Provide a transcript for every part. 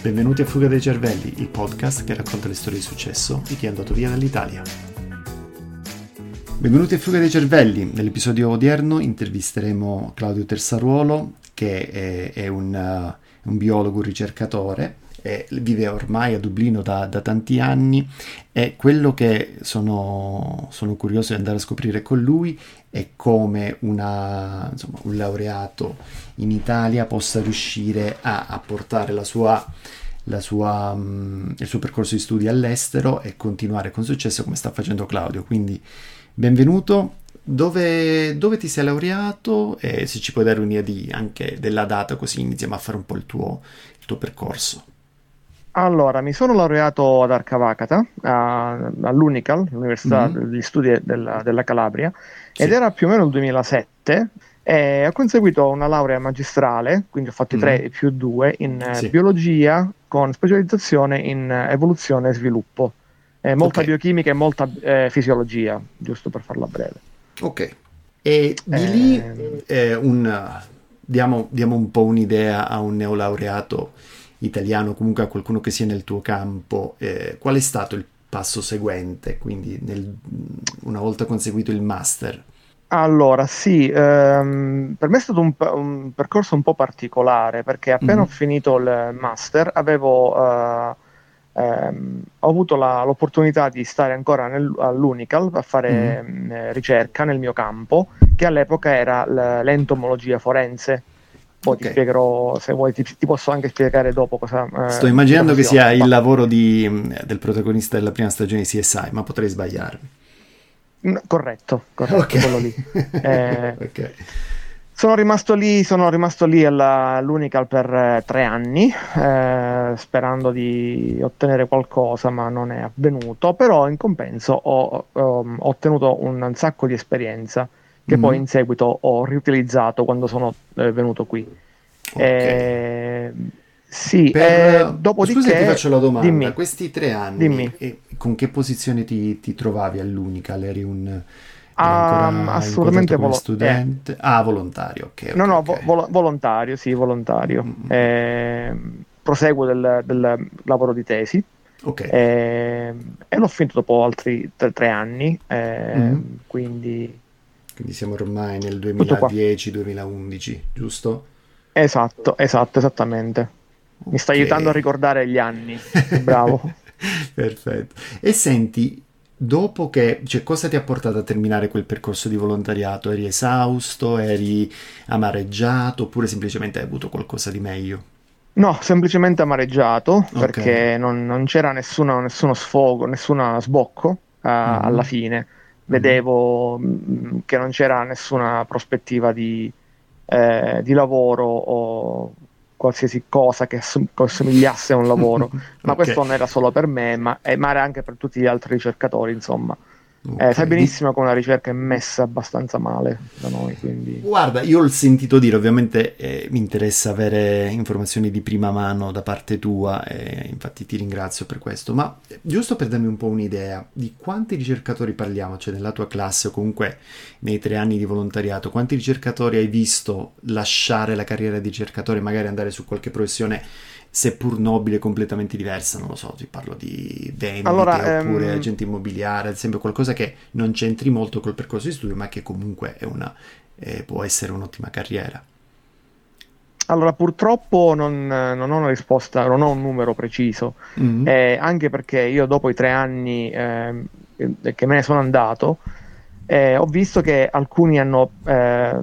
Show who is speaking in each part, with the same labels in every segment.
Speaker 1: Benvenuti a Fuga dei Cervelli, il podcast che racconta le storie di successo di chi è andato via dall'Italia. Benvenuti a Fuga dei Cervelli. Nell'episodio odierno intervisteremo Claudio Tersaruolo, che è, è un, uh, un biologo, un ricercatore eh, vive ormai a Dublino da, da, tanti anni e quello che sono, sono, curioso di andare a scoprire con lui è come una, insomma, un laureato in Italia possa riuscire a, a portare la sua, sua, um, il suo percorso di studi all'estero e continuare con successo come sta facendo Claudio. Quindi benvenuto. Dove, dove, ti sei laureato e se ci puoi dare un'idea anche della data così iniziamo a fare un po' il tuo, il tuo percorso.
Speaker 2: Allora, mi sono laureato ad Arcavacata, all'Unical, l'Università mm-hmm. degli Studi della, della Calabria, sì. ed era più o meno il 2007. E ho conseguito una laurea magistrale, quindi ho fatto i tre mm. più due, in eh, sì. biologia con specializzazione in evoluzione e sviluppo. Eh, molta okay. biochimica e molta eh, fisiologia, giusto per farla breve.
Speaker 1: Ok. E di lì eh, un, diamo, diamo un po' un'idea a un neolaureato italiano, comunque a qualcuno che sia nel tuo campo, eh, qual è stato il passo seguente, quindi nel, una volta conseguito il master?
Speaker 2: Allora, sì, ehm, per me è stato un, un, percorso un po' particolare perché appena mm-hmm. ho finito il master avevo eh, ehm, ho avuto la, l'opportunità di stare ancora nel, all'Unical a fare mm-hmm. eh, ricerca nel mio campo, che all'epoca era l'entomologia forense. Poi okay. ti spiegherò, se vuoi, ti, ti, posso anche spiegare dopo cosa.
Speaker 1: Eh, Sto immaginando che sia il lavoro di, del protagonista della prima stagione di CSI, ma potrei sbagliarmi.
Speaker 2: No, corretto, corretto, okay. quello lì. Eh, okay. Sono rimasto lì, sono rimasto lì alla, all'Unical per eh, tre anni, eh, sperando di ottenere qualcosa, ma non è avvenuto. Però in compenso ho, um, ho ottenuto un sacco di esperienza che mm. poi in seguito ho riutilizzato quando sono eh, venuto qui. Okay. Eh, sì,
Speaker 1: per, eh, dopodiché... Scusa ti faccio la domanda, dimmi. questi tre anni, con che posizione ti, ti trovavi all'Unical? Eri un...
Speaker 2: Um, assolutamente
Speaker 1: volo- studente. Eh. Ah, volontario, ok.
Speaker 2: no, no, okay. Vo- volontario, sì, volontario. Mm-hmm. Eh, proseguo del, del, lavoro di tesi. Ok. Eh, e l'ho finito dopo altri tre, tre anni, mm-hmm. quindi
Speaker 1: quindi siamo ormai nel 2010-2011, giusto?
Speaker 2: Esatto, esatto, esattamente. Okay. Mi sta aiutando a ricordare gli anni. Bravo.
Speaker 1: Perfetto. E senti, dopo che, cioè, cosa ti ha portato a terminare quel percorso di volontariato? Eri esausto, eri amareggiato oppure semplicemente hai avuto qualcosa di meglio?
Speaker 2: No, semplicemente amareggiato okay. perché non, non c'era nessuno, nessuno, sfogo, nessuno sbocco uh, mm-hmm. alla fine vedevo mh, mm, che non c'era nessuna prospettiva di, eh, di lavoro o qualsiasi cosa che assomigliasse a un lavoro, ma okay. questo non era solo per me, ma, eh, ma, era anche per tutti gli altri ricercatori, insomma. Okay. Eh, sai benissimo che una ricerca è messa abbastanza male da noi. Quindi...
Speaker 1: Guarda, io ho sentito dire, ovviamente eh, mi interessa avere informazioni di prima mano da parte tua, e infatti ti ringrazio per questo, ma giusto per darmi un po' un'idea di quanti ricercatori parliamo, cioè nella tua classe o comunque nei tre anni di volontariato, quanti ricercatori hai visto lasciare la carriera di ricercatore magari andare su qualche professione seppur nobile, completamente diversa, non lo so, ti parlo di vendite allora, oppure ehm... agente immobiliare, ad esempio qualcosa che non c'entri molto col percorso di studio, ma che comunque una, eh, può essere un'ottima carriera.
Speaker 2: Allora, purtroppo non, non, ho una risposta, non ho un numero preciso, mm-hmm. eh, anche perché io dopo i tre anni eh, che me ne sono andato, eh, ho visto che alcuni hanno eh,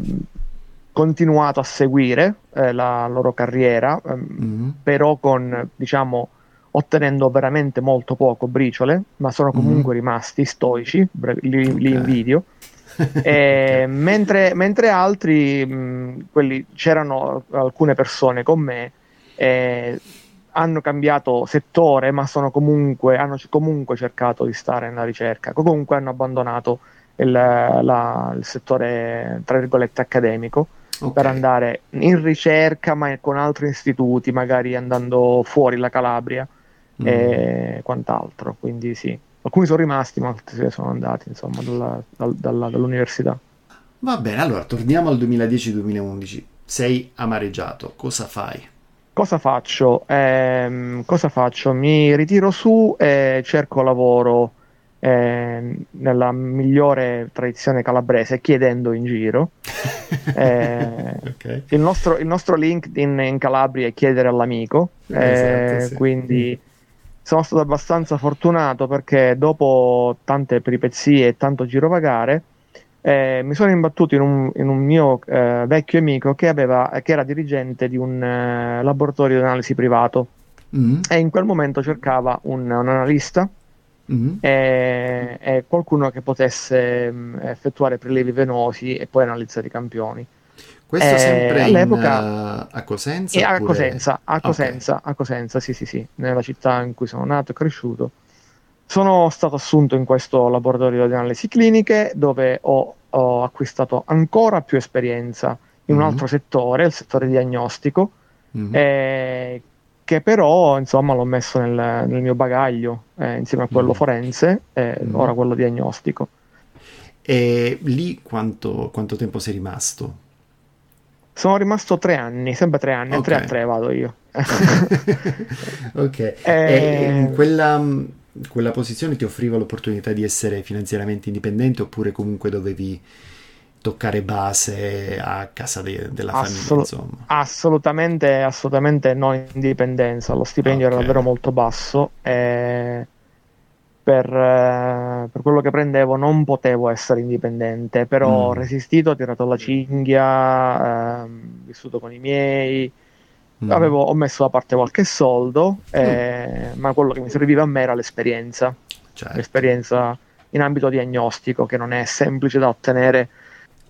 Speaker 2: continuato a seguire eh, la loro carriera, ehm, mm-hmm. però con, diciamo, ottenendo veramente molto poco briciole, ma sono mhm. comunque mm-hmm. rimasti stoici, li, okay. li invidio. e, mentre, mentre, altri, mh, quelli, c'erano alcune persone con me, eh, hanno cambiato settore, ma sono comunque, hanno comunque cercato di stare nella ricerca, comunque hanno abbandonato il, la, il settore, tra virgolette, accademico okay. per andare in ricerca, ma con altri istituti, magari andando fuori la Calabria mm. e quant'altro. Quindi sì, alcuni sono rimasti, ma altri sono andati insomma dalla, dalla, dall'università.
Speaker 1: Va bene, allora torniamo al 2010-2011. Sei amareggiato, cosa fai?
Speaker 2: Cosa faccio? Eh, cosa faccio? Mi ritiro su e cerco lavoro eh, nella migliore tradizione calabrese, chiedendo in giro. Eh, okay. il, nostro, il, nostro, LinkedIn in Calabria è chiedere all'amico, esatto, eh, sì. quindi sono stato abbastanza fortunato perché dopo tante peripezie e tanto girovagare eh, mi sono imbattuto in un, in un mio eh, vecchio amico che, aveva, che, era dirigente di un eh, laboratorio di analisi privato mm. e in quel momento cercava un, un analista mm. e, e, qualcuno che potesse mh, mm, effettuare prelievi venosi e poi analizzare i campioni.
Speaker 1: Questo eh, sempre all'epoca, in, uh, a Cosenza?
Speaker 2: A Cosenza, a Cosenza, okay. a Cosenza, sì sì sì, nella città in cui sono nato e cresciuto. Sono stato assunto in questo laboratorio di analisi cliniche dove ho, ho acquistato ancora più esperienza in mm-hmm. un altro settore, il settore diagnostico, mm-hmm. eh, che però insomma l'ho messo nel, nel mio bagaglio eh, insieme a quello mm-hmm. forense e mm-hmm. ora quello diagnostico.
Speaker 1: E lì quanto, quanto, tempo sei rimasto?
Speaker 2: Sono rimasto tre anni, sempre tre anni, okay. tre a tre vado io.
Speaker 1: ok, e... e in quella quella posizione ti offriva l'opportunità di essere finanziariamente indipendente oppure comunque dovevi toccare base a casa de- della Assol- famiglia
Speaker 2: assolutamente assolutamente no indipendenza lo stipendio okay. era davvero molto basso e per, eh, per, quello che prendevo non potevo essere indipendente però mm. ho resistito ho tirato la cinghia eh, vissuto con i miei Mm. Avevo, ho messo da parte qualche soldo, eh, mm. ma quello che mi serviva a me era l'esperienza. Certo. L'esperienza in ambito diagnostico, che non è semplice da ottenere.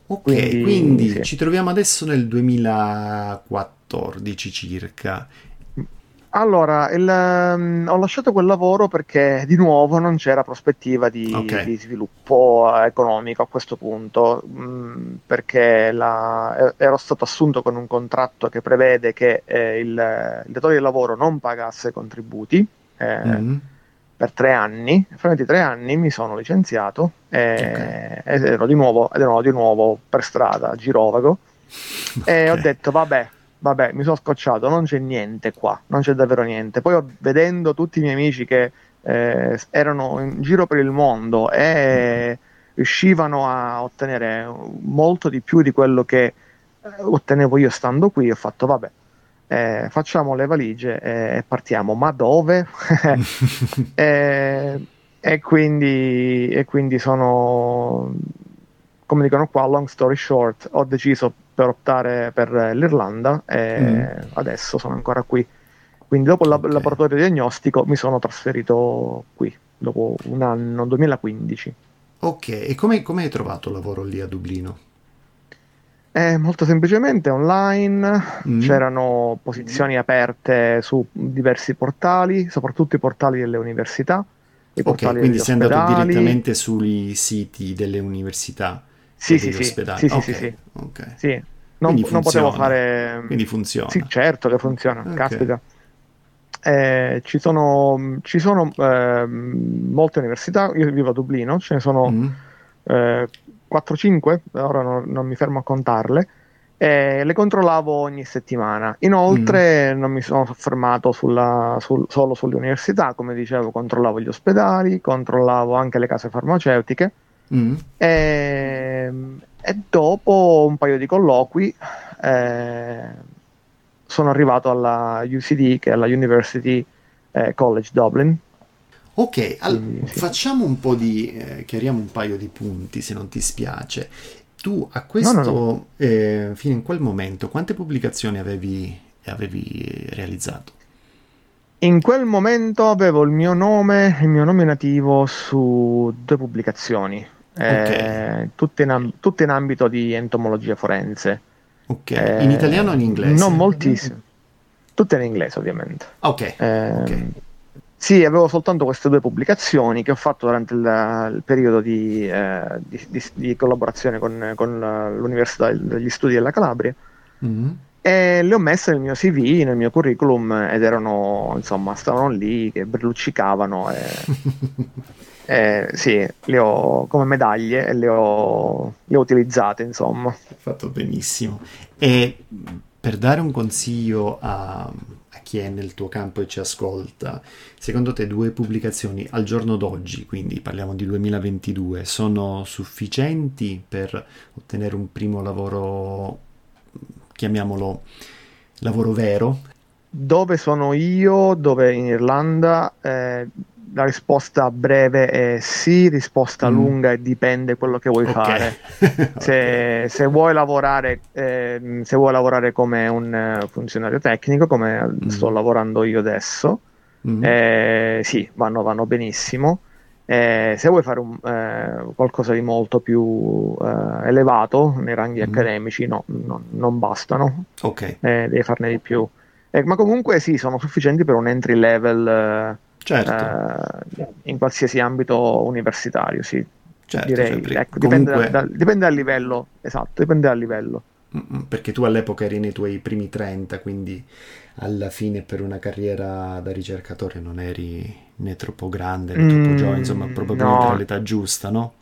Speaker 1: Ok, quindi, quindi sì. ci troviamo adesso nel 2014 circa
Speaker 2: allora, il, um, ho lasciato quel lavoro perché di nuovo non c'era prospettiva di, okay. di sviluppo economico a questo punto, mh, mm, perché la, ero stato assunto con un contratto che prevede che eh, il, il, datore di lavoro non pagasse contributi eh, mm-hmm. Per tre anni. Fra tre anni mi sono licenziato e, okay. ed, ero di nuovo, ed ero di nuovo per strada, girovago, okay. e ho detto vabbè vabbè, mi sono scocciato, non c'è niente qua, non c'è davvero niente. Poi vedendo tutti i miei amici che eh, erano in giro per il mondo e riuscivano a ottenere molto di più di quello che eh, ottenevo io stando qui, ho fatto vabbè. Eh, facciamo le valigie e partiamo, ma dove? e, e, quindi, e quindi sono, come dicono qua, long story short, ho deciso per optare per l'Irlanda e mm. adesso sono ancora qui. Quindi dopo okay. il laboratorio diagnostico mi sono trasferito qui, dopo un anno, 2015.
Speaker 1: Ok, e come, come hai trovato lavoro lì a Dublino?
Speaker 2: Eh, molto semplicemente online, mm. c'erano posizioni aperte su diversi portali, soprattutto i portali delle università.
Speaker 1: I ok, quindi sei andato direttamente sui siti delle università
Speaker 2: sì, sì, sì, sì, sì, okay. sì, sì, okay. sì. Non, non, potevo fare...
Speaker 1: Quindi funziona.
Speaker 2: Sì, certo che funziona, okay. caspita. Eh, ci sono, ci sono eh, molte università, io vivo a Dublino, ce ne sono mm. eh, 4-5, ora non, non, mi fermo a contarle, e le controllavo ogni settimana. Inoltre mm. non mi sono soffermato sulla, sul, solo sulle università, come dicevo, controllavo gli ospedali, controllavo anche le case farmaceutiche Mm. E, ehm, e, dopo un paio di colloqui eh, sono arrivato alla UCD, che è la University eh, College Dublin.
Speaker 1: Ok, Quindi, sì. facciamo un po' di, eh, chiariamo un paio di punti se non ti spiace. Tu a questo, no, no, no. Eh, fino in quel momento, quante pubblicazioni avevi, avevi realizzato?
Speaker 2: In quel momento avevo il mio nome, il mio nome nativo su due pubblicazioni okay. eh, tutte, in, tutte, in, ambito di entomologia forense.
Speaker 1: Ok, eh, in italiano o in inglese?
Speaker 2: Non moltissimo, tutte in inglese ovviamente.
Speaker 1: Ok. Eh, okay.
Speaker 2: Sì, avevo soltanto queste due pubblicazioni che ho fatto durante il, il periodo di, eh, di, di, di, collaborazione con, con l'Università degli Studi della Calabria. Mm-hmm e le ho messe nel mio CV, nel mio curriculum ed erano, insomma, stavano lì che berluccicavano e Eh, sì, le ho come medaglie e le ho, le ho utilizzate, insomma.
Speaker 1: Fatto benissimo. E per dare un consiglio a, a chi è nel tuo campo e ci ascolta, secondo te due pubblicazioni al giorno d'oggi, quindi parliamo di 2022, sono sufficienti per ottenere un primo lavoro, chiamiamolo lavoro vero?
Speaker 2: Dove sono io, dove in Irlanda, eh, la risposta breve è sì, risposta mm. lunga e dipende quello che vuoi okay. fare. se, okay. se, vuoi lavorare, eh, se vuoi lavorare come un uh, funzionario tecnico, come mm. sto lavorando io adesso, mm. eh, sì, vanno, vanno benissimo. Eh, se vuoi fare un, eh, qualcosa di molto più eh, elevato nei ranghi mm. accademici, no, no, non bastano.
Speaker 1: Ok.
Speaker 2: devi farne di più. ma comunque sì, sono sufficienti per un entry level
Speaker 1: certo.
Speaker 2: eh, in qualsiasi ambito universitario, sì.
Speaker 1: Certo,
Speaker 2: direi. Cioè, ecco, dipende, Comunque... da, dipende, dal livello, esatto, dipende dal livello.
Speaker 1: Perché tu all'epoca eri nei tuoi primi 30, quindi alla fine per una carriera da ricercatore non eri né troppo grande né troppo mm, giovane, insomma, probabilmente no. l'età giusta, no?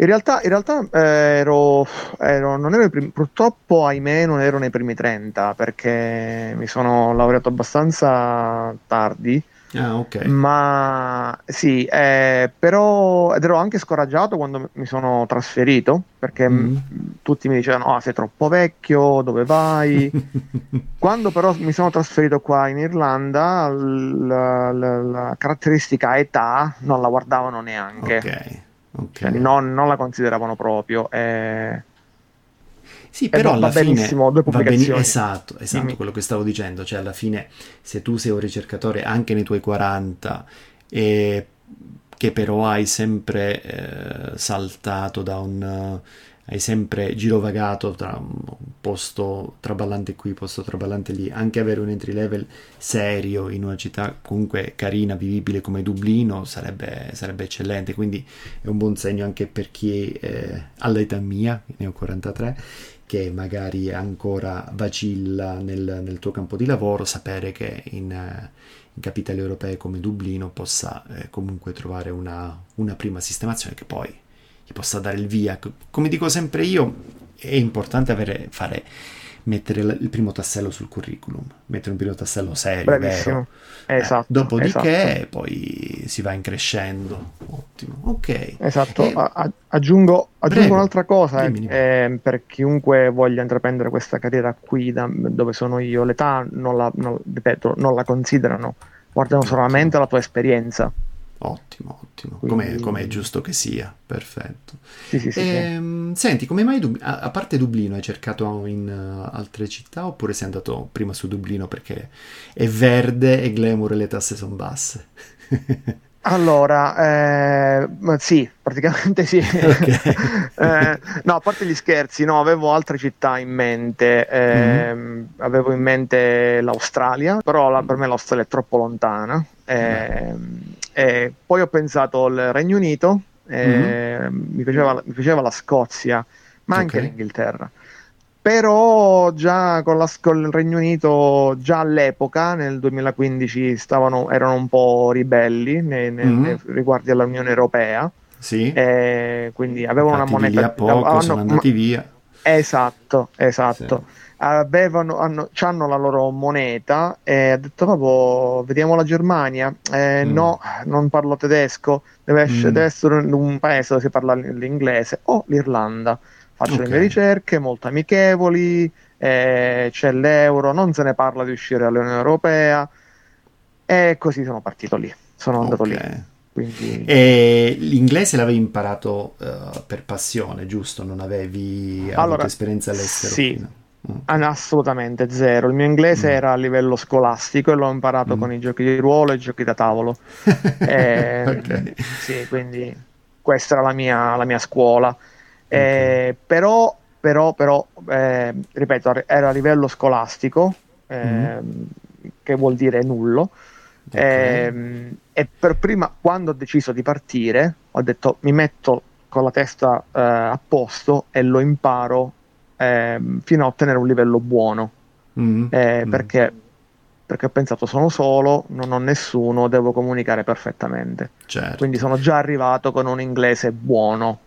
Speaker 2: In realtà, in realtà eh, ero, ero, non ero primi, purtroppo, ahimè, non ero nei primi 30 perché mi sono laureato abbastanza tardi
Speaker 1: Ah, ok.
Speaker 2: Ma sì, eh, però ed ero anche scoraggiato quando mi sono trasferito perché mm. tutti mi dicevano: oh, sei troppo vecchio, dove vai? quando però mi sono trasferito qua in Irlanda, la, la, la caratteristica età non la guardavano neanche.
Speaker 1: Ok. okay.
Speaker 2: Cioè, non, non, la consideravano proprio. Eh,
Speaker 1: sì, però alla
Speaker 2: va benissimo, due pubblicazioni.
Speaker 1: Bene, esatto, esatto Dimmi. quello che stavo dicendo, cioè alla fine se tu sei un ricercatore anche nei tuoi 40 e che però hai sempre eh, saltato da un hai sempre girovagato tra un posto traballante qui, posto traballante lì, anche avere un entry level serio in una città comunque carina, vivibile come Dublino sarebbe, sarebbe eccellente, quindi è un buon segno anche per chi eh, all'età mia, ne ho 43, che magari ancora vacilla nel, nel tuo campo di lavoro, sapere che in, in capitali europee come Dublino possa eh, comunque trovare una, una, prima sistemazione che poi gli possa dare il via. Come dico sempre io, è importante avere, fare mettere il primo tassello sul curriculum, mettere un primo tassello serio, Bravissimo.
Speaker 2: vero. Esatto,
Speaker 1: eh, dopodiché esatto. poi si va in crescendo. Ottimo, ok.
Speaker 2: Esatto, e... A- aggiungo, aggiungo un'altra cosa eh, per chiunque voglia intraprendere questa carriera qui da, dove sono io, l'età non la, non, ripeto, non la considerano, guardano solamente la tua esperienza.
Speaker 1: Ottimo, ottimo, Quindi... come è giusto che sia, perfetto.
Speaker 2: Sì, sì, sì,
Speaker 1: e, ehm, senti, come mai, Dub... a, parte Dublino, hai cercato in uh, altre città oppure sei andato prima su Dublino perché è verde e glamour e le tasse sono basse?
Speaker 2: Allora, eh, sì, praticamente sì. Okay. eh, no, a parte gli scherzi, no, avevo altre città in mente. Eh, mm-hmm. Avevo in mente l'Australia, però la, per me l'Australia è troppo lontana. Mm-hmm. Poi ho pensato al Regno Unito, mm-hmm. mi, piaceva, mi, piaceva, la Scozia, ma anche okay. l'Inghilterra però già con, la, con, il Regno Unito già all'epoca nel 2015 stavano, erano un po' ribelli nei, nei, mm-hmm. nei riguardi all'Unione Europea
Speaker 1: sì.
Speaker 2: Eh, quindi avevano Infatti una moneta
Speaker 1: a poco hanno, sono andati via
Speaker 2: esatto esatto sì. Avevano hanno, hanno la loro moneta e ha detto proprio vediamo la Germania eh, mm. no non parlo tedesco deve, essere, mm. deve essere un paese dove si parla l'inglese o l'Irlanda faccio okay. le mie ricerche molto amichevoli, eh, c'è l'euro, non se ne parla di uscire dall'Unione Europea e così sono partito lì, sono andato okay. lì. Quindi...
Speaker 1: E l'inglese l'avevi imparato uh, per passione, giusto? Non avevi allora, avuto esperienza all'estero?
Speaker 2: Sì, fino... okay. assolutamente zero. Il mio inglese mm. era a livello scolastico e l'ho imparato mm. con i giochi di ruolo e i giochi da tavolo. e, okay. Sì, quindi questa era la mia, la mia scuola. Eh, però, però, però eh, ripeto, era a livello scolastico, eh, mm. che vuol dire nullo. Okay. Eh, e per prima, quando ho deciso di partire, ho detto mi metto con la testa eh, a posto e lo imparo ehm, fino a ottenere un livello buono. Mm. Mm. Perché, perché ho pensato sono solo, non ho nessuno, devo comunicare perfettamente.
Speaker 1: Certo.
Speaker 2: Quindi sono già arrivato con un inglese buono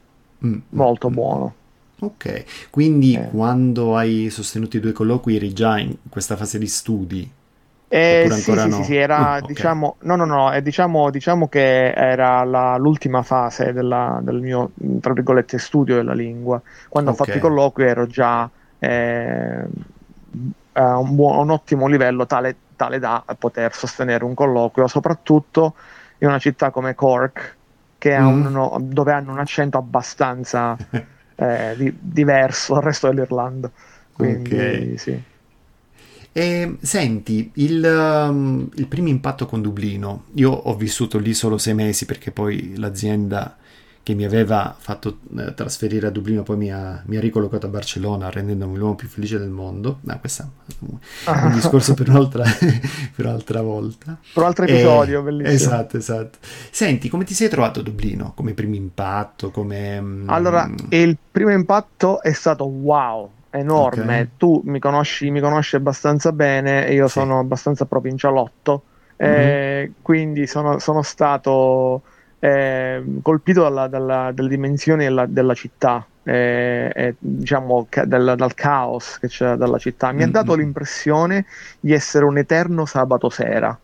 Speaker 2: mm. molto buono.
Speaker 1: Ok, quindi eh. quando hai sostenuto i due colloqui eri già in questa fase di studi
Speaker 2: Eh, sì, sì, no? sì, sì, era, uh, diciamo, no, no, no, eh, diciamo, diciamo che era la, l'ultima fase della, del mio, tra virgolette, studio della lingua. Quando okay. ho fatto i colloqui ero già eh, a un, buon, un, ottimo livello, tale, tale da poter sostenere un colloquio, soprattutto in una città come Cork, che mm. uno, dove hanno un accento abbastanza eh, di, diverso dal resto dell'Irlanda. Quindi, okay. sì.
Speaker 1: E, senti, il, um, il, primo impatto con Dublino, io ho vissuto lì solo sei mesi perché poi l'azienda che mi aveva fatto eh, trasferire a Dublino poi mi ha, mi ha, ricollocato a Barcellona rendendomi l'uomo più felice del mondo. No, questo è un discorso per un'altra, per un'altra volta.
Speaker 2: Per un altro episodio, e, bellissimo.
Speaker 1: Esatto, esatto. Senti, come ti sei trovato a Dublino? Come primo impatto? Come,
Speaker 2: mm, allora, il primo impatto è stato wow, enorme. Okay. Tu mi conosci, mi conosci abbastanza bene e io sì. sono abbastanza provincialotto, mm-hmm. eh, quindi sono, sono stato eh, colpito dalla, dalla, dalle dimensioni della, della città. Eh, eh, diciamo ca- dal, dal, caos che c'è dalla città mi mm-hmm. ha dato l'impressione di essere un eterno sabato sera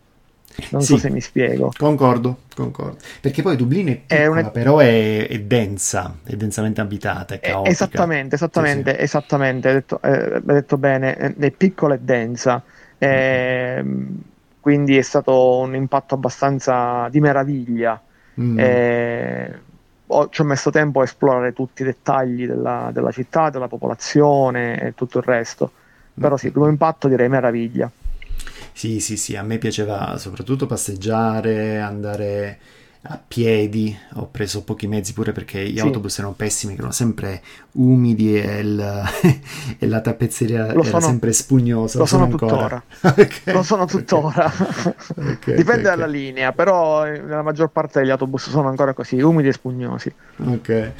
Speaker 2: non sì, so se mi spiego.
Speaker 1: Concordo, concordo. Perché poi Dublino è piccola, è una... però è, è, densa, è densamente abitata, è caotica.
Speaker 2: Esattamente, esattamente, sì, sì. esattamente, hai detto, eh, detto, bene, è piccola e densa. Eh, mm. Quindi è stato un impatto abbastanza di meraviglia. Mm. Eh, ho, ci ho messo tempo a esplorare tutti i dettagli della, della città, della popolazione e tutto il resto. Però sì, il primo impatto direi meraviglia.
Speaker 1: Sì, sì, sì, a me piaceva soprattutto passeggiare, andare a piedi, ho preso pochi mezzi pure perché gli sì. autobus erano pessimi, erano sempre umidi e, il, e la tappezzeria lo era sono, sempre spugnosa.
Speaker 2: Lo, sono, sono tuttora. okay. Lo sono tuttora. okay, Dipende okay, dalla linea, però nella maggior parte degli autobus sono ancora così, umidi e spugnosi.
Speaker 1: Ok.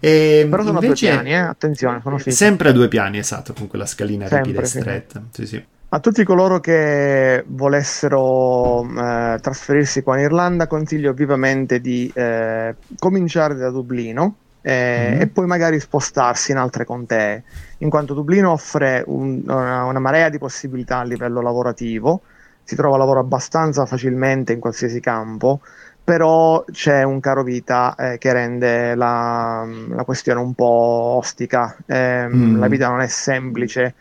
Speaker 1: E,
Speaker 2: però sono invece, a due piani, eh? attenzione. Sono
Speaker 1: sempre a due piani, esatto, con quella scalina sempre, ripida e stretta. Sì, sì.
Speaker 2: A tutti coloro che volessero eh, trasferirsi qua in Irlanda consiglio vivamente di eh, cominciare da Dublino eh, mm-hmm. e poi magari spostarsi in altre contee, in quanto Dublino offre un, una, una, marea di possibilità a livello lavorativo, si trova lavoro abbastanza facilmente in qualsiasi campo, però c'è un caro vita eh, che rende la, la, questione un po' ostica, mm-hmm. la vita non è semplice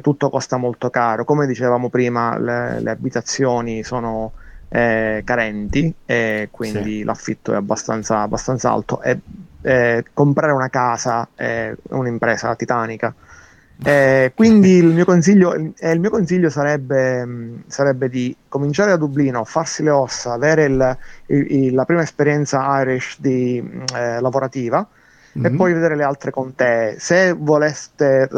Speaker 2: tutto costa molto caro. Come dicevamo prima, le, le abitazioni sono eh, carenti e quindi sì. l'affitto è abbastanza, abbastanza alto e eh, comprare una casa è un'impresa titanica. Eh, quindi il mio consiglio, eh, il mio consiglio sarebbe, mh, sarebbe, di cominciare a Dublino, farsi le ossa, avere il, il, la prima esperienza Irish di, eh, lavorativa mm-hmm. e mhm. poi vedere le altre contee. Se voleste,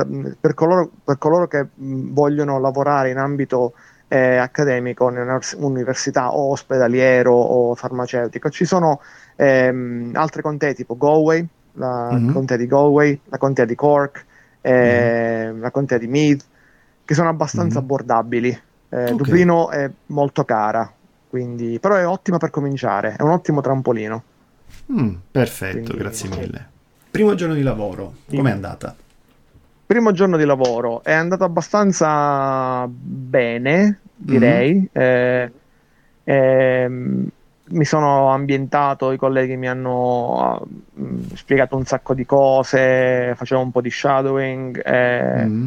Speaker 2: per coloro, per coloro che vogliono lavorare in ambito eh, accademico, nell'università o ospedaliero o farmaceutico, ci sono ehm, altre contee tipo Galway, la mm-hmm. contea di Galway, la contea di Cork, eh, mm-hmm. la contea di Meath, che sono abbastanza mm-hmm. abbordabili. Eh, okay. Dublino è molto cara, quindi, però è ottima per cominciare, è un ottimo trampolino.
Speaker 1: Mm, perfetto, quindi, grazie mille. Primo giorno di lavoro, com'è andata?
Speaker 2: Primo giorno di lavoro è andato abbastanza bene, direi. Mm-hmm. Eh, eh, mi sono ambientato, i colleghi mi hanno uh, spiegato un sacco di cose, facevo un po' di shadowing. Eh, mm-hmm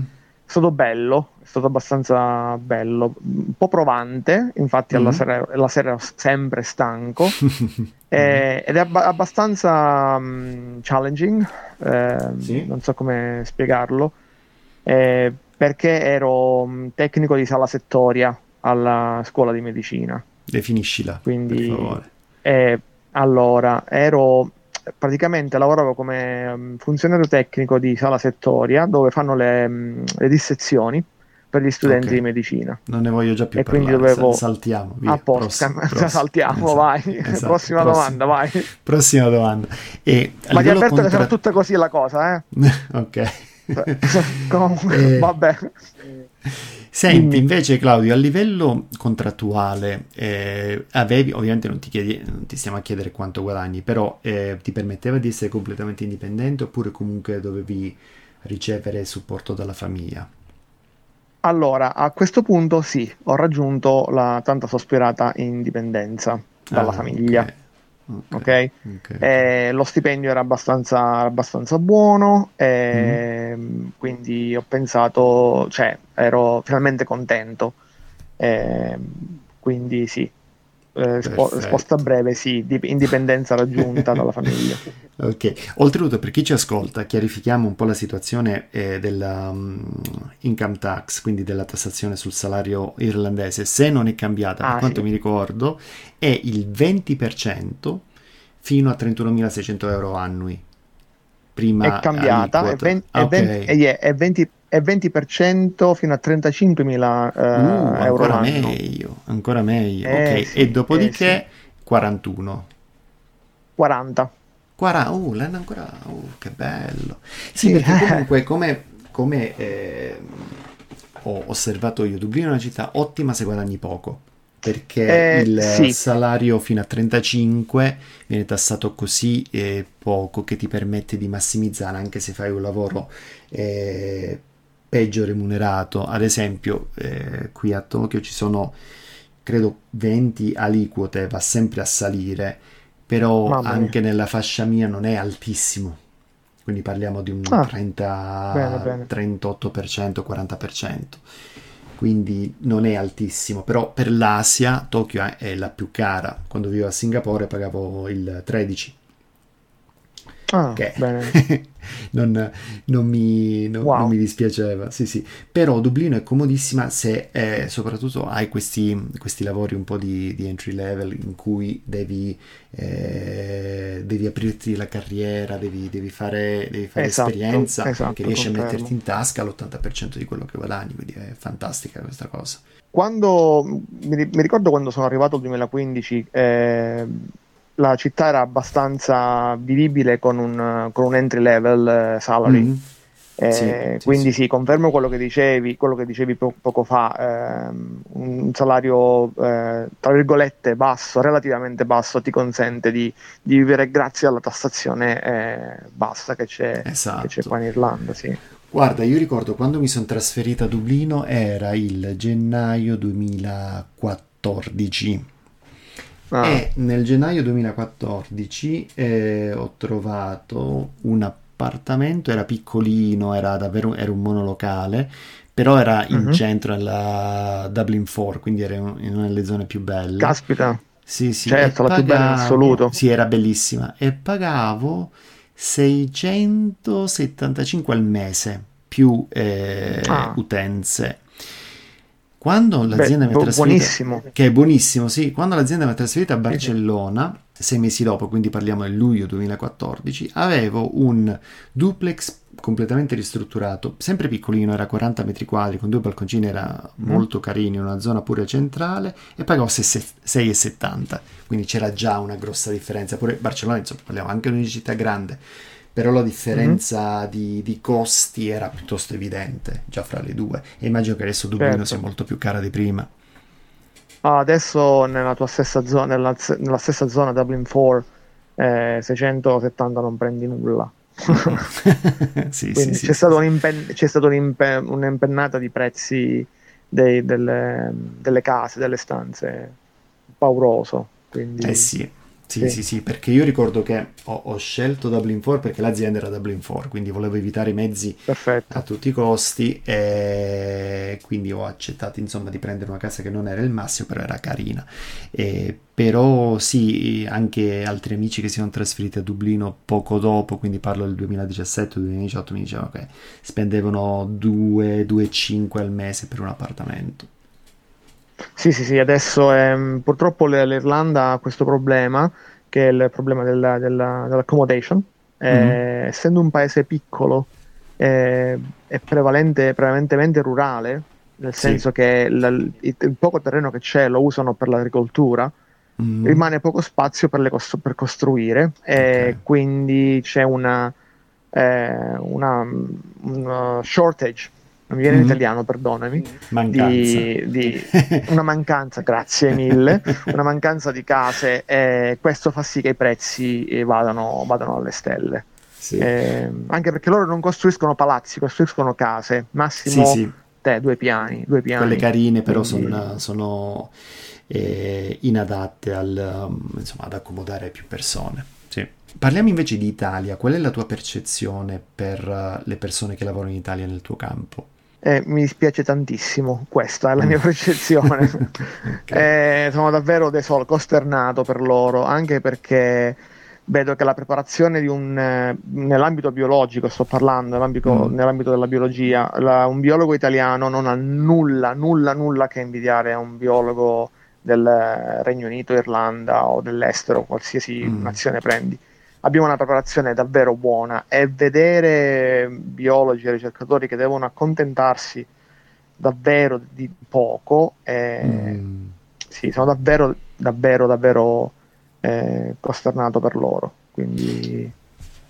Speaker 2: stato bello, è stato abbastanza bello, un po' provante, infatti mm-hmm. alla, sera, alla sera ero sempre stanco eh, ed è ab- abbastanza um, challenging, eh, sì. non so come spiegarlo, eh, perché ero um, tecnico di sala settoria alla scuola di medicina.
Speaker 1: Definiscila,
Speaker 2: Quindi. Eh, allora, ero praticamente lavoravo come um, funzionario tecnico di sala settoria dove fanno le, um, le dissezioni per gli studenti okay. di medicina.
Speaker 1: Non ne voglio già più
Speaker 2: e
Speaker 1: parlare,
Speaker 2: quindi dovevo...
Speaker 1: saltiamo. Via.
Speaker 2: A posto, saltiamo, esatto. vai. Esatto. Prossima Prossimo. domanda, vai.
Speaker 1: Prossima domanda. E
Speaker 2: Ma ti avverto contra... che sarà tutta così la cosa, eh?
Speaker 1: ok.
Speaker 2: Comunque, e... vabbè.
Speaker 1: Senti, invece Claudio, a livello contrattuale, eh, avevi, ovviamente non ti, chiedi, non ti, stiamo a chiedere quanto guadagni, però eh, ti permetteva di essere completamente indipendente oppure comunque dovevi ricevere supporto dalla famiglia?
Speaker 2: Allora, a questo punto sì, ho raggiunto la tanta sospirata indipendenza dalla ah, famiglia. Okay. Okay. Okay. Eh, lo stipendio era abbastanza, abbastanza buono, eh, mm. quindi ho pensato, cioè ero finalmente contento. Eh, quindi sì, eh, risposta breve, sì, di, indipendenza raggiunta dalla famiglia.
Speaker 1: Ok, oltretutto per chi ci ascolta, chiarifichiamo un po' la situazione eh, della um, income tax, quindi della tassazione sul salario irlandese. Se non è cambiata, ah, per quanto sì. mi ricordo, è il 20% fino a 31.600 euro annui.
Speaker 2: Prima è cambiata, è, 20, ah, okay. è, 20, è 20 e 20% fino a 35.000 uh, uh, euro
Speaker 1: ancora meglio, ancora meglio. Eh, ok, sì, e dopodiché eh, sì. 41.
Speaker 2: 40.
Speaker 1: 40, uh, l'hanno ancora, uh, che bello. Sì, sì perché comunque come, come eh, ho osservato io, Dublino è una città ottima se guadagni poco perché eh, il sì. salario fino a 35 viene tassato così eh, poco che ti permette di massimizzare anche se fai un lavoro eh, peggio remunerato. Ad esempio, eh, qui a Tokyo ci sono credo 20 aliquote, va sempre a salire, però anche nella fascia mia non è altissimo. Quindi parliamo di un ah, 30, bene, bene. 38%, 40%. Quindi non è altissimo, però per l'Asia Tokyo è la più cara. Quando vivo a Singapore pagavo il 13%. Ah, che non, non, mi, non, wow. non, mi, dispiaceva. Sì, sì. Però Dublino è comodissima se eh, soprattutto hai questi, questi, lavori un po' di, di, entry level in cui devi, eh, devi aprirti la carriera, devi, devi fare, devi fare esatto, esperienza esatto, che riesci confermo. a metterti in tasca l'80% di quello che guadagni. Quindi è fantastica questa cosa.
Speaker 2: Quando mi, ricordo quando sono arrivato al 2015. Eh, la città era abbastanza vivibile con un, con un entry level eh, salary. Mm-hmm. Eh, sì, quindi sì, sì, confermo quello che dicevi, quello che dicevi po- poco fa, ehm, un salario eh, tra virgolette basso, relativamente basso, ti consente di, di vivere grazie alla tassazione eh, bassa che c'è, esatto. che c'è qua in Irlanda. Sì.
Speaker 1: Guarda, io ricordo quando mi sono trasferito a Dublino era il gennaio 2014 Ah. E nel gennaio 2014 eh, ho trovato un appartamento, era piccolino, era davvero era un monolocale, però era in uh-huh. centro alla Dublin 4, quindi era in una delle zone più belle.
Speaker 2: Caspita.
Speaker 1: Sì, sì.
Speaker 2: Certo, la pagavo, più bella in assoluto.
Speaker 1: Sì, era bellissima. E pagavo 675 al mese più eh, ah. utenze. Quando l'azienda Beh, mi ha trasferito, buonissimo. che è buonissimo, sì, quando l'azienda mi ha trasferito a Barcellona, sei mesi dopo, quindi parliamo del luglio 2014, avevo un duplex completamente ristrutturato, sempre piccolino, era 40 metri quadri, con due balconcini, era mm. molto carino, in una zona pure centrale, e pagavo 6,70, quindi c'era già una grossa differenza, pure Barcellona, insomma, parliamo anche di una città grande, però la differenza mm-hmm. di, di, costi era piuttosto evidente già fra le due e immagino che adesso Dublino certo. sia molto più cara di prima.
Speaker 2: Ah, adesso nella tua stessa zona, nella, nella stessa zona Dublin 4, eh, 670 non prendi nulla. sì, sì, sì, c'è, stata un'impen- c'è stata un'impen- un'impennata di prezzi dei, delle, delle, case, delle stanze, pauroso. Quindi...
Speaker 1: Eh sì, sì, sì, sì, sì, perché io ricordo che ho, ho, scelto Dublin 4 perché l'azienda era Dublin 4, quindi volevo evitare i mezzi Perfetto. a tutti i costi e quindi ho accettato insomma di prendere una casa che non era il massimo, però era carina. E, però sì, anche altri amici che si sono trasferiti a Dublino poco dopo, quindi parlo del 2017-2018, mi dicevano che spendevano 2-2,5 al mese per un appartamento.
Speaker 2: Sì, sì, sì, adesso è, mm, purtroppo l'Irlanda ha questo problema, che è il problema della, della, dell'accommodation. Mm-hmm. essendo un paese piccolo è, è prevalente, prevalentemente rurale, nel senso sì. che la, il, il, poco terreno che c'è lo usano per l'agricoltura, mm-hmm. rimane poco spazio per, costru- per costruire e okay. quindi c'è una, eh, una, una shortage non mi viene in mm. italiano, perdonami, di, di, una mancanza, grazie mille, una mancanza di case e questo fa sì che i prezzi eh, vadano, vadano alle stelle. Sì. Eh, anche perché loro non costruiscono palazzi, costruiscono case, massimo sì, sì. te, due piani, due piani.
Speaker 1: Quelle carine però Quindi... sono, sono eh, inadatte al, um, insomma, ad accomodare più persone. Sì. Parliamo invece di Italia, qual è la tua percezione per uh, le persone che lavorano in Italia nel tuo campo?
Speaker 2: Eh, mi dispiace tantissimo, questa è la mia mm. percezione. okay. eh, sono davvero desol- costernato per loro, anche perché vedo che la preparazione di un, eh, nell'ambito biologico, sto parlando, nell'ambito, mm. nell'ambito della biologia, la, un biologo italiano non ha nulla, nulla, nulla che invidiare a un biologo del Regno Unito, Irlanda o dell'estero, qualsiasi mm. nazione prendi abbiamo una preparazione davvero buona e vedere biologi e ricercatori che devono accontentarsi davvero di poco, eh, mm. sì, sono davvero, davvero, davvero eh, costernato per loro. Quindi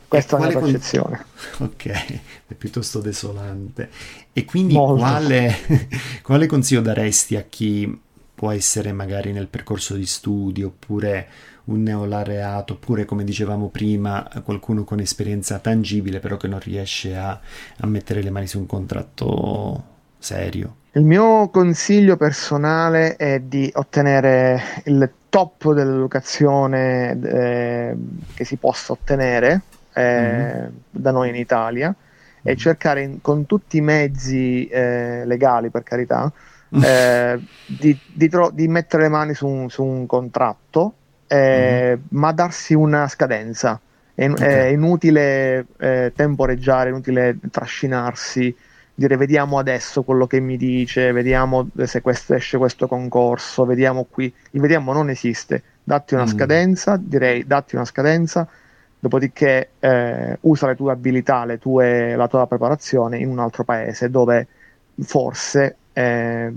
Speaker 2: questa è la mia percezione.
Speaker 1: Con... Ok, è piuttosto desolante. E quindi quale, quale consiglio daresti a chi può essere magari nel percorso di studio oppure un neolaureato oppure come dicevamo prima qualcuno con esperienza tangibile però che non riesce a, a mettere le mani su un contratto serio.
Speaker 2: Il mio consiglio personale è di ottenere il top dell'educazione eh, che si possa ottenere eh, mm-hmm. da noi in Italia mm-hmm. e cercare in, con tutti i mezzi eh, legali, per carità, eh, di, di, tro- di, mettere le mani su un, su un contratto eh, mm. ma darsi una scadenza. È, okay. è inutile eh, temporeggiare, è inutile trascinarsi, dire vediamo adesso quello che mi dice, vediamo se questo, esce questo concorso, vediamo qui. Il vediamo non esiste. Datti una mm. scadenza, direi datti una scadenza, dopodiché eh, usa le tue abilità, le tue, la tua preparazione in un altro paese dove forse eh,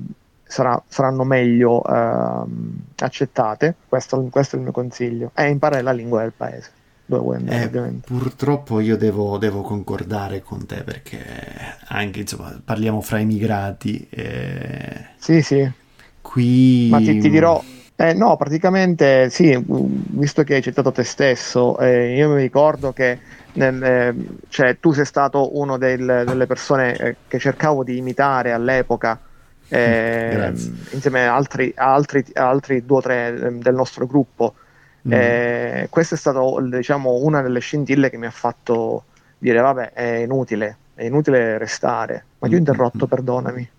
Speaker 2: sarà, saranno meglio uh, accettate. Questo, questo, è il mio consiglio. E imparare la lingua del paese. Dove andare,
Speaker 1: eh, ovviamente. Purtroppo io devo, devo, concordare con te perché anche insomma parliamo fra immigrati. E...
Speaker 2: Sì, sì.
Speaker 1: Qui.
Speaker 2: Ma ti, ti dirò. Eh, no, praticamente sì, visto che hai citato te stesso, eh, io mi ricordo che nel, eh, cioè, tu sei stato una delle persone eh, che cercavo di imitare all'epoca eh, insieme a altri, a altri, a altri due o tre ehm, del nostro gruppo. Mm. Eh, questa è stata diciamo, una delle scintille che mi ha fatto dire vabbè è inutile, è inutile restare. Ma ti ho mm, interrotto, mm. perdonami.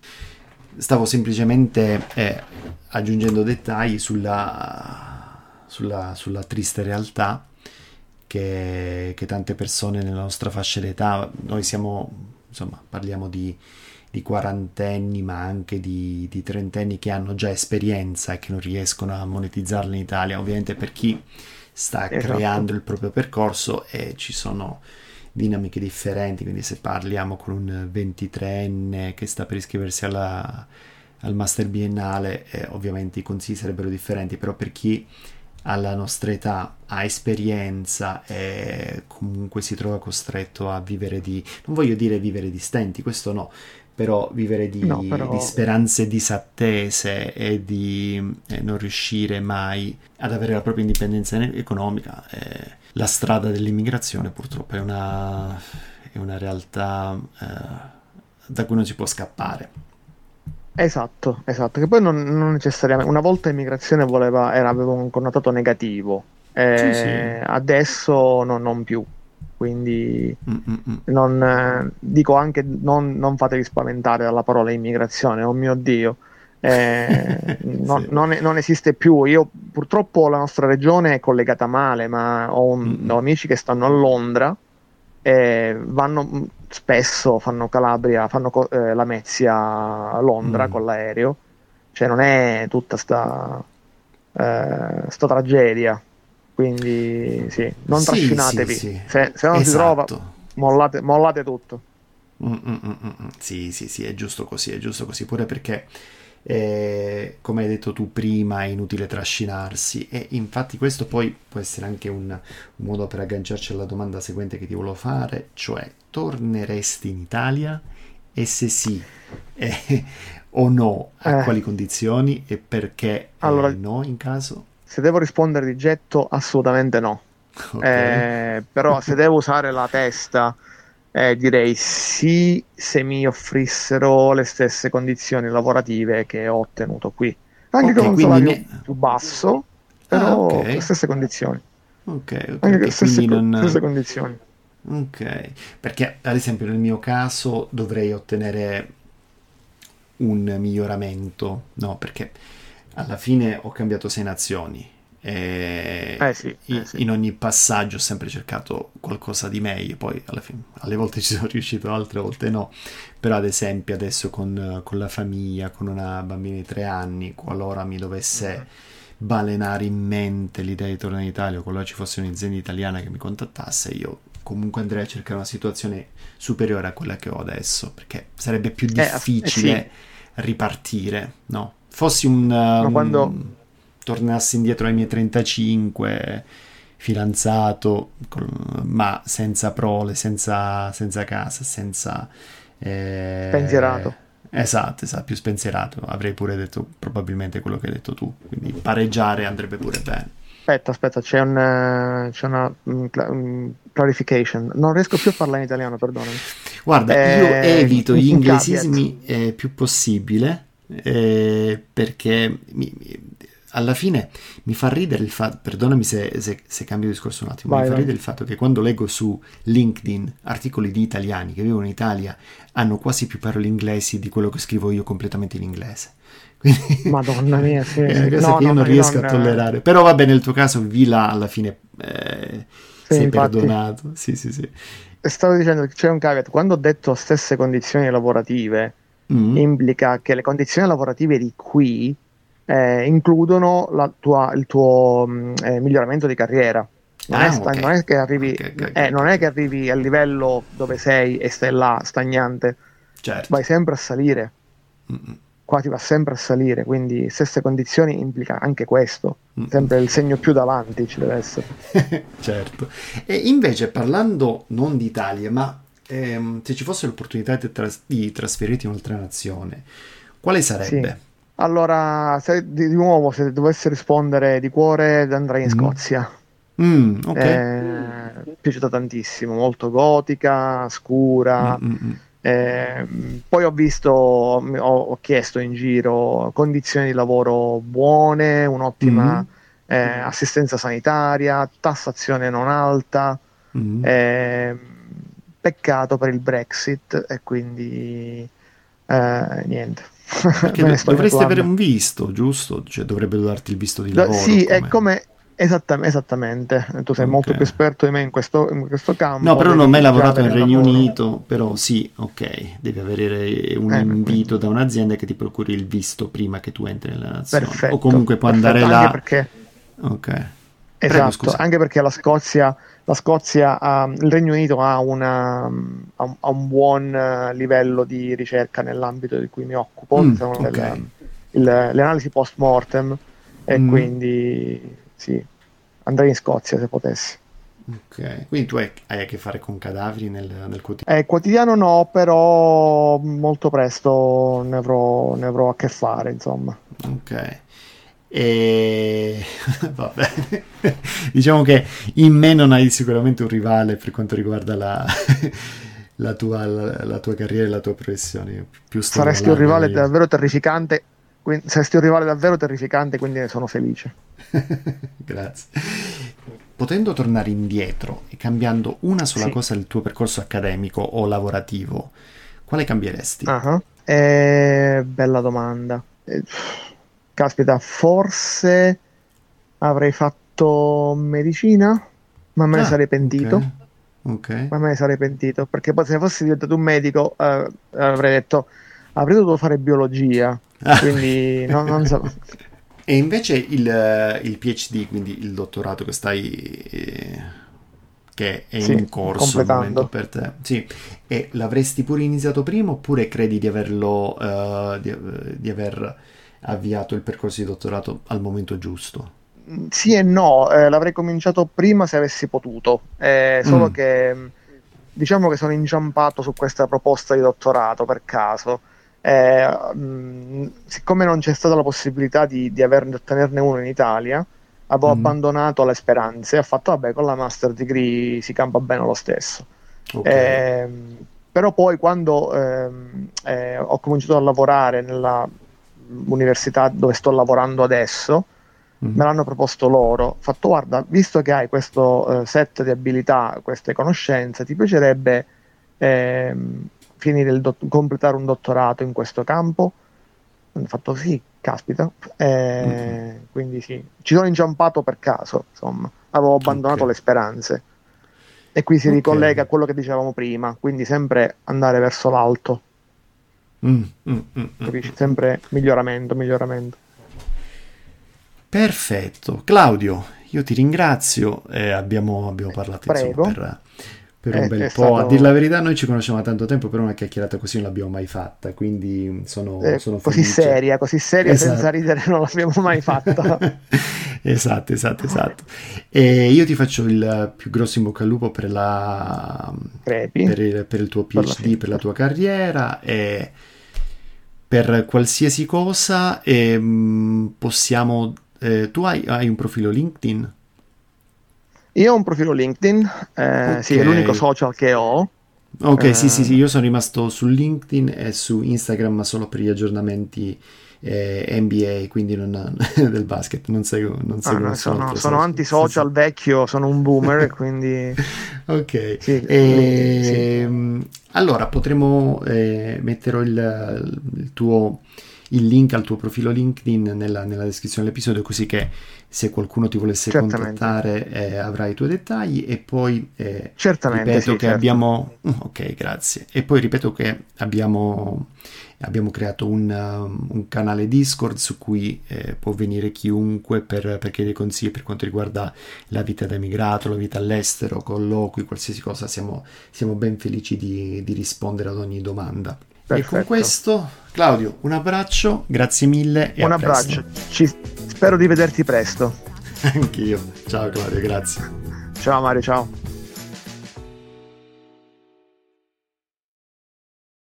Speaker 1: Stavo semplicemente eh, aggiungendo dettagli sulla, sulla, sulla triste realtà che, che, tante persone nella nostra fascia d'età, noi siamo, insomma, parliamo di di quarantenni ma anche di, di, trentenni che hanno già esperienza e che non riescono a monetizzarla in Italia. Ovviamente per chi sta esatto. creando il proprio percorso e ci sono dinamiche differenti, quindi se parliamo con un 23enne che sta per iscriversi alla, al master biennale, eh, ovviamente i consigli sarebbero differenti, però per chi alla nostra età ha esperienza e comunque si trova costretto a vivere di, non voglio dire vivere di stenti, questo no, però vivere di, no, però... di speranze disattese e di eh, non riuscire mai ad avere la propria indipendenza economica, eh, la strada dell'immigrazione purtroppo è una, è una realtà eh, da cui non si può scappare.
Speaker 2: Esatto, esatto, che poi non, non necessariamente, una volta immigrazione voleva, era, aveva un connotato negativo, sì, sì. Eh, adesso no, non più quindi non, eh, dico anche non, non, fatevi spaventare dalla parola immigrazione, oh mio Dio, eh, non, sì. non, non, esiste più. Io purtroppo la nostra regione è collegata male, ma ho, un, ho amici che stanno a Londra e vanno spesso, fanno Calabria, fanno eh, Lamezia a Londra mm. con l'aereo, cioè non è tutta sta, eh, sta tragedia. Quindi sì, non sì, trascinatevi. Sì. Se, se, non esatto. si trova, mollate, mollate tutto.
Speaker 1: Mm, mm, mm, mm, mm, sì, sì, sì, è giusto così, è giusto così, pure perché, eh, come hai detto tu prima, è inutile trascinarsi e infatti questo poi può essere anche un, un modo per agganciarci alla domanda seguente che ti volevo fare, cioè torneresti in Italia e se sì eh, o no, a eh. quali condizioni e perché allora, no in caso?
Speaker 2: Se devo rispondere di getto, assolutamente no. Okay. Eh, però se devo usare la testa Eh, direi sì se mi offrissero le stesse condizioni lavorative che ho ottenuto qui. Anche okay, con un salario ne... più basso, però ah, okay. le stesse condizioni.
Speaker 1: Ok, okay
Speaker 2: Anche le stesse, non... stesse condizioni.
Speaker 1: Ok, perché ad esempio nel mio caso dovrei ottenere un miglioramento, no? Perché alla fine ho cambiato sei nazioni e
Speaker 2: eh sì, eh
Speaker 1: sì. in ogni passaggio ho sempre cercato qualcosa di meglio, poi alla fine, alle volte ci sono riuscito, altre volte no, però ad esempio adesso con, con la famiglia, con una bambina di tre anni, qualora mi dovesse balenare in mente l'idea di tornare in Italia o qualora ci fosse un'azienda italiana che mi contattasse, io comunque andrei a cercare una situazione superiore a quella che ho adesso, perché sarebbe più difficile eh, sì. ripartire, no? Fossi un... Um, quando... tornassi indietro ai miei 35, fidanzato, ma senza prole, senza, senza casa, senza...
Speaker 2: Eh, Pensierato.
Speaker 1: Esatto, esatto, più spensierato. Avrei pure detto probabilmente quello che hai detto tu, quindi pareggiare andrebbe pure bene.
Speaker 2: Aspetta, aspetta, c'è, un, eh, c'è una um, um, clarification. Non riesco più a parlare in italiano, perdonami.
Speaker 1: Guarda, eh, io evito gli inglesismi eh, più possibile eh, perché mi, alla fine mi fa ridere il fatto, perdonami se, se, se cambio discorso un attimo, vai, mi fa vai. ridere il fatto che quando leggo su LinkedIn articoli di italiani che vivono in Italia hanno quasi più parole inglesi di quello che scrivo io completamente in inglese.
Speaker 2: Quindi, Madonna mia, sì.
Speaker 1: è una cosa no, che io non riesco non... a tollerare. Però vabbè, nel tuo caso, Vila alla fine eh, sì, sei infatti, perdonato. Sì, sì, sì.
Speaker 2: Stavo dicendo che c'è un caveat. Quando ho detto stesse condizioni lavorative, mm. implica che le condizioni lavorative di qui eh, includono tua, il tuo mm, eh, miglioramento di carriera. Non, ah, è sta- okay. non, è che arrivi, okay, okay, eh, non è che arrivi al livello dove sei e stai là stagnante,
Speaker 1: certo.
Speaker 2: vai sempre a salire. Mm-mm qua ti va sempre a salire, quindi stesse condizioni implica anche questo, mm. sempre il segno più davanti ci deve essere.
Speaker 1: certo. E invece parlando non di Italia, ma ehm, se ci fosse l'opportunità di, tras- di, trasferirti in un'altra nazione, quale sarebbe? Sì.
Speaker 2: Allora, se, di, nuovo, se dovessi rispondere di cuore, andrei in mm. Scozia.
Speaker 1: Mm, okay.
Speaker 2: eh, mi è piaciuta tantissimo, molto gotica, scura. Eh, poi ho visto, ho, ho, chiesto in giro condizioni di lavoro buone, un'ottima eh, assistenza sanitaria, tassazione non alta. Eh, peccato per il Brexit e quindi eh, niente.
Speaker 1: Dovresti avere un visto, giusto? Cioè dovrebbero darti il visto di lavoro.
Speaker 2: Sì, come... è come Esattamente, esattamente, tu sei okay. molto più esperto di me in questo, in questo campo.
Speaker 1: No, però non ho mai lavorato nel Regno lavoro. Unito, però sì, ok, devi avere un eh, invito da un'azienda che ti procuri il visto prima che tu entri nella nazione. Perfetto, o comunque puoi perfetto, andare là.
Speaker 2: Perché...
Speaker 1: Ok.
Speaker 2: Esatto, Prego, anche perché la Scozia, la Scozia ha, il Regno Unito ha, una, ha, ha un buon uh, livello di ricerca nell'ambito di cui mi occupo, mm, diciamo, okay. della, il, le analisi post mortem, e mm. quindi sì, andrei in Scozia se potessi.
Speaker 1: Ok, quindi tu hai, hai a che fare con cadaveri nel, nel quotidiano?
Speaker 2: Eh, quotidiano no, però molto presto ne avrò, ne avrò a che fare, insomma.
Speaker 1: Ok. E vabbè, diciamo che in me non hai sicuramente un rivale per quanto riguarda la, la, tua, la, la tua, carriera e la tua professione.
Speaker 2: Più Saresti un rivale io. davvero terrificante quindi, saresti un rivale davvero terrificante, quindi ne sono felice.
Speaker 1: Grazie. Potendo tornare indietro e cambiando una sola sì. cosa del tuo percorso accademico o lavorativo, quale cambieresti?
Speaker 2: Uh-huh. Eh, bella domanda. Eh, caspita, forse avrei fatto medicina, ma me ne ah, sarei pentito.
Speaker 1: Okay. Okay.
Speaker 2: Ma me ne sarei pentito perché poi se fossi diventato un medico eh, avrei detto avrei dovuto fare biologia Ah. Quindi no, non so.
Speaker 1: E invece il, il, PhD, quindi il dottorato che stai... Eh, che è sì, in corso al momento per te. Sì. E l'avresti pure iniziato prima oppure credi di averlo... Uh, di, di aver avviato il percorso di dottorato al momento giusto?
Speaker 2: Sì e no, eh, l'avrei cominciato prima se avessi potuto, eh, solo mm. che diciamo che sono inciampato su questa proposta di dottorato per caso eh, mh, siccome non c'è stata la possibilità di, di, averne, di ottenerne uno in Italia, avevo mm. abbandonato le speranze e ho fatto vabbè con la master degree si campa bene lo stesso. Okay. Eh, però poi quando ehm, eh, ho cominciato a lavorare nell'università dove sto lavorando adesso, mm-hmm. me l'hanno proposto loro. Ho fatto, guarda, visto che hai questo eh, set di abilità, queste conoscenze, ti piacerebbe ehm, dott- completare un dottorato in questo campo? Ho fatto sì, caspita. Eh, mm-hmm. Quindi sì, ci sono inciampato per caso, insomma, avevo abbandonato okay. le speranze. E qui si okay. ricollega a quello che dicevamo prima, quindi sempre andare verso l'alto. Mm, mm, mm, mm Capisci? Sempre miglioramento, miglioramento.
Speaker 1: Perfetto. Claudio, io ti ringrazio. Eh, abbiamo, abbiamo, parlato insomma, per, per un è, bel po'. Stato... A dire la verità, noi ci conosciamo da tanto tempo, però una chiacchierata così non l'abbiamo mai fatta. Quindi sono, eh, sono
Speaker 2: così seria, così seria esatto. senza ridere, non l'abbiamo mai fatta.
Speaker 1: esatto, esatto, esatto. E io ti faccio il più grosso in bocca al lupo per, la, per, il, per il, tuo PhD, per, per la tua carriera e per qualsiasi cosa. E, mh, possiamo. Eh, tu hai, hai un profilo LinkedIn?
Speaker 2: Io ho un profilo LinkedIn, eh, okay. sì, è l'unico social che ho.
Speaker 1: Ok, eh, sì, sì, sì, io sono rimasto su LinkedIn e su Instagram, ma solo per gli aggiornamenti eh, NBA, quindi non, del basket, non seguo. Non seguo
Speaker 2: ah, no, sono, sono antisocial sì, sì. vecchio, sono un boomer, quindi...
Speaker 1: ok, sì, e, ehm, allora potremo eh, mettere il, il tuo il link al tuo profilo LinkedIn nella, nella descrizione dell'episodio così che se qualcuno ti volesse Certamente. contattare eh, avrai i tuoi dettagli e poi eh, ripeto sì, che certo. abbiamo ok grazie e poi ripeto che abbiamo, abbiamo creato un, um, un, canale Discord su cui eh, può venire chiunque per, per chiedere consigli per quanto riguarda la vita da emigrato, la vita all'estero, colloqui, qualsiasi cosa siamo, siamo ben felici di, di rispondere ad ogni domanda Perfetto. E con questo, Claudio, un abbraccio, grazie mille.
Speaker 2: un abbraccio, Ci... spero di vederti presto.
Speaker 1: Anch'io. Ciao Claudio, grazie.
Speaker 2: Ciao Mario, ciao.